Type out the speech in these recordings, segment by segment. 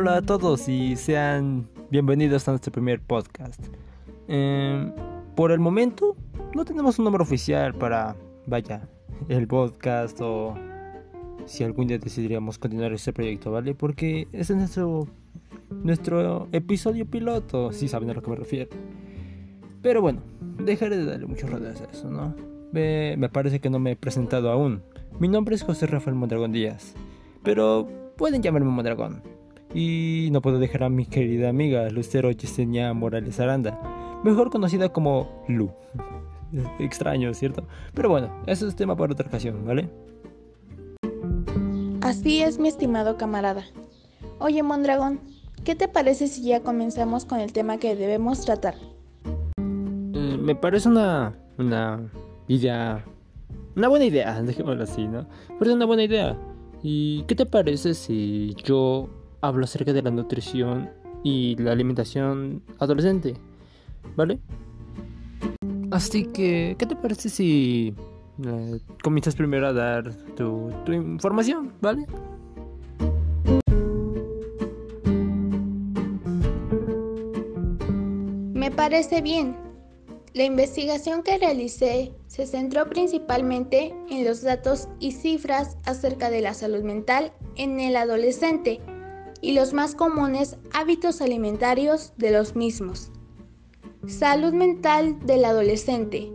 Hola a todos y sean bienvenidos a nuestro primer podcast. Em, por el momento no tenemos un nombre oficial para, vaya, el podcast o si algún día decidiríamos continuar este proyecto, ¿vale? Porque ese es nuestro, nuestro episodio piloto, si saben a lo que me refiero. Pero bueno, dejaré de darle muchos rodeos a eso, ¿no? Me parece que no me he presentado aún. Mi nombre es José Rafael Mondragón Díaz, pero pueden llamarme Mondragón. Y no puedo dejar a mi querida amiga Lucero Yesenia Morales Aranda, mejor conocida como Lu. Extraño, ¿cierto? Pero bueno, eso es tema para otra ocasión, ¿vale? Así es, mi estimado camarada. Oye, Mondragón, ¿qué te parece si ya comenzamos con el tema que debemos tratar? Eh, me parece una, una idea, una buena idea, dejémoslo así, ¿no? Pero es una buena idea. ¿Y qué te parece si yo hablo acerca de la nutrición y la alimentación adolescente? ¿Vale? Así que, ¿qué te parece si eh, comienzas primero a dar tu, tu información, ¿vale? Me parece bien. La investigación que realicé se centró principalmente en los datos y cifras acerca de la salud mental en el adolescente y los más comunes hábitos alimentarios de los mismos. Salud mental del adolescente.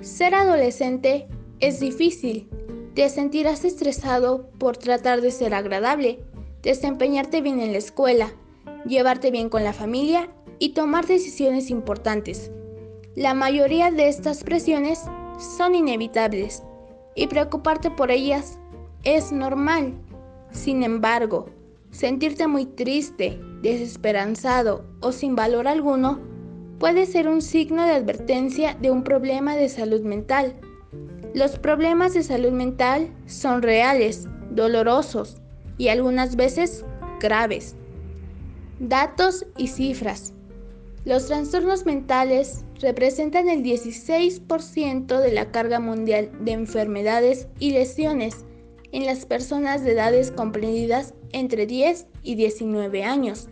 Ser adolescente es difícil. Te sentirás estresado por tratar de ser agradable, desempeñarte bien en la escuela, llevarte bien con la familia y tomar decisiones importantes. La mayoría de estas presiones son inevitables y preocuparte por ellas es normal. Sin embargo, sentirte muy triste, desesperanzado o sin valor alguno puede ser un signo de advertencia de un problema de salud mental. Los problemas de salud mental son reales, dolorosos y algunas veces graves. Datos y cifras. Los trastornos mentales representan el 16% de la carga mundial de enfermedades y lesiones en las personas de edades comprendidas entre 10 y 19 años.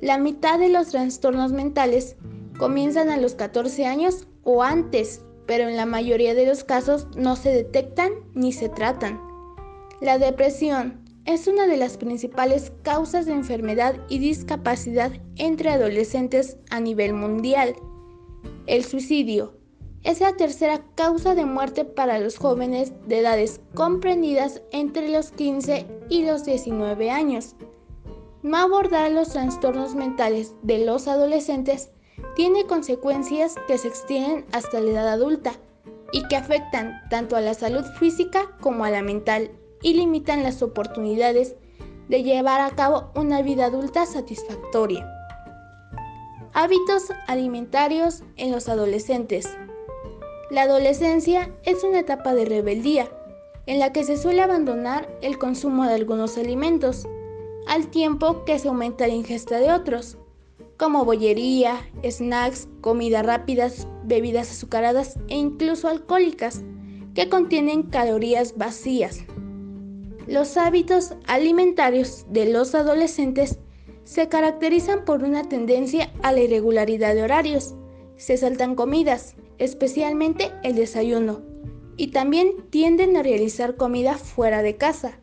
La mitad de los trastornos mentales comienzan a los 14 años o antes, pero en la mayoría de los casos no se detectan ni se tratan. La depresión es una de las principales causas de enfermedad y discapacidad entre adolescentes a nivel mundial. El suicidio es la tercera causa de muerte para los jóvenes de edades comprendidas entre los 15 y los 19 años. No abordar los trastornos mentales de los adolescentes tiene consecuencias que se extienden hasta la edad adulta y que afectan tanto a la salud física como a la mental y limitan las oportunidades de llevar a cabo una vida adulta satisfactoria. Hábitos alimentarios en los adolescentes. La adolescencia es una etapa de rebeldía en la que se suele abandonar el consumo de algunos alimentos, al tiempo que se aumenta la ingesta de otros, como bollería, snacks, comidas rápidas, bebidas azucaradas e incluso alcohólicas, que contienen calorías vacías. Los hábitos alimentarios de los adolescentes se caracterizan por una tendencia a la irregularidad de horarios. Se saltan comidas, especialmente el desayuno, y también tienden a realizar comida fuera de casa,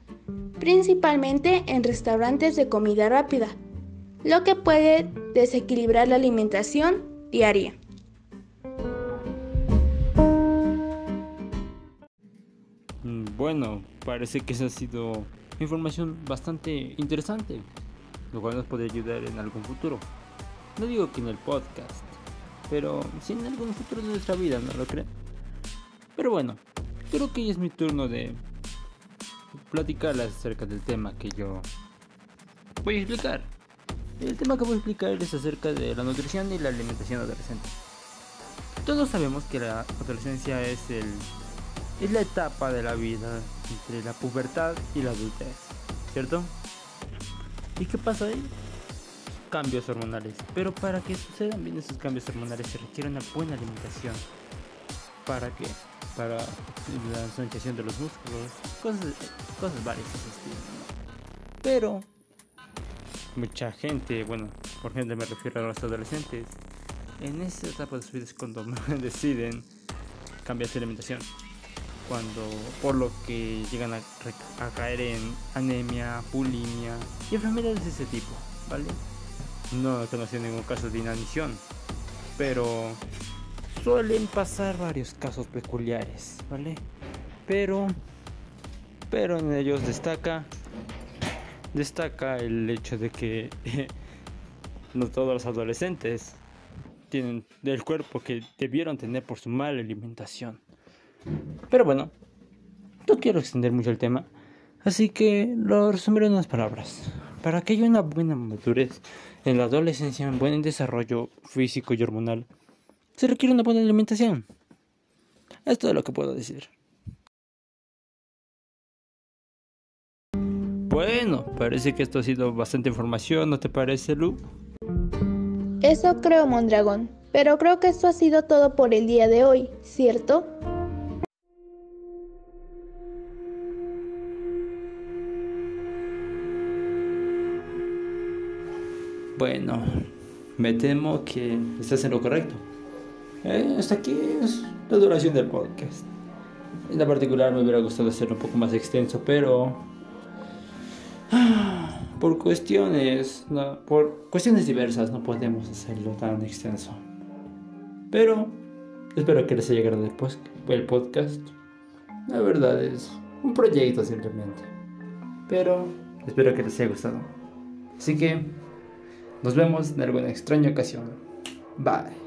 principalmente en restaurantes de comida rápida, lo que puede desequilibrar la alimentación diaria. Mm, Bueno, parece que esa ha sido información bastante interesante, lo cual nos puede ayudar en algún futuro. No digo que en el podcast, pero sí en algún futuro de nuestra vida, ¿no lo creen? Pero bueno, creo que ya es mi turno de platicarles acerca del tema que yo voy a explicar. El tema que voy a explicar es acerca de la nutrición y la alimentación adolescente. Todos sabemos que la adolescencia es el es la etapa de la vida entre la pubertad y la adultez, ¿cierto? ¿Y qué pasa ahí? Cambios hormonales. Pero para que sucedan bien esos cambios hormonales se requiere una buena alimentación. ¿Para qué? Para la sensación de los músculos, cosas, cosas varias de. Pero mucha gente, bueno, por gente me refiero a los adolescentes, en esta etapa de sus vidas cuando deciden cambiar su alimentación. Cuando, por lo que llegan a, a caer en anemia, bulimia y enfermedades de ese tipo, ¿vale? No he conocido ningún caso de inanición, pero suelen pasar varios casos peculiares, ¿vale? Pero, pero en ellos destaca, destaca el hecho de que no todos los adolescentes tienen del cuerpo que debieron tener por su mala alimentación. Pero bueno, no quiero extender mucho el tema, así que lo resumiré en unas palabras. Para que haya una buena madurez en la adolescencia, un buen desarrollo físico y hormonal, se requiere una buena alimentación. Esto es lo que puedo decir. Bueno, parece que esto ha sido bastante información, ¿no te parece, Lu? Eso creo, Mondragón. Pero creo que esto ha sido todo por el día de hoy, ¿cierto? Bueno, me temo que estás en lo correcto. Eh, hasta aquí es la duración del podcast. En la particular me hubiera gustado hacerlo un poco más extenso, pero ah, por cuestiones, por cuestiones diversas no podemos hacerlo tan extenso. Pero espero que les haya agradado el podcast. La verdad es un proyecto simplemente. Pero espero que les haya gustado. Así que nos vemos en alguna extraña ocasión. Bye.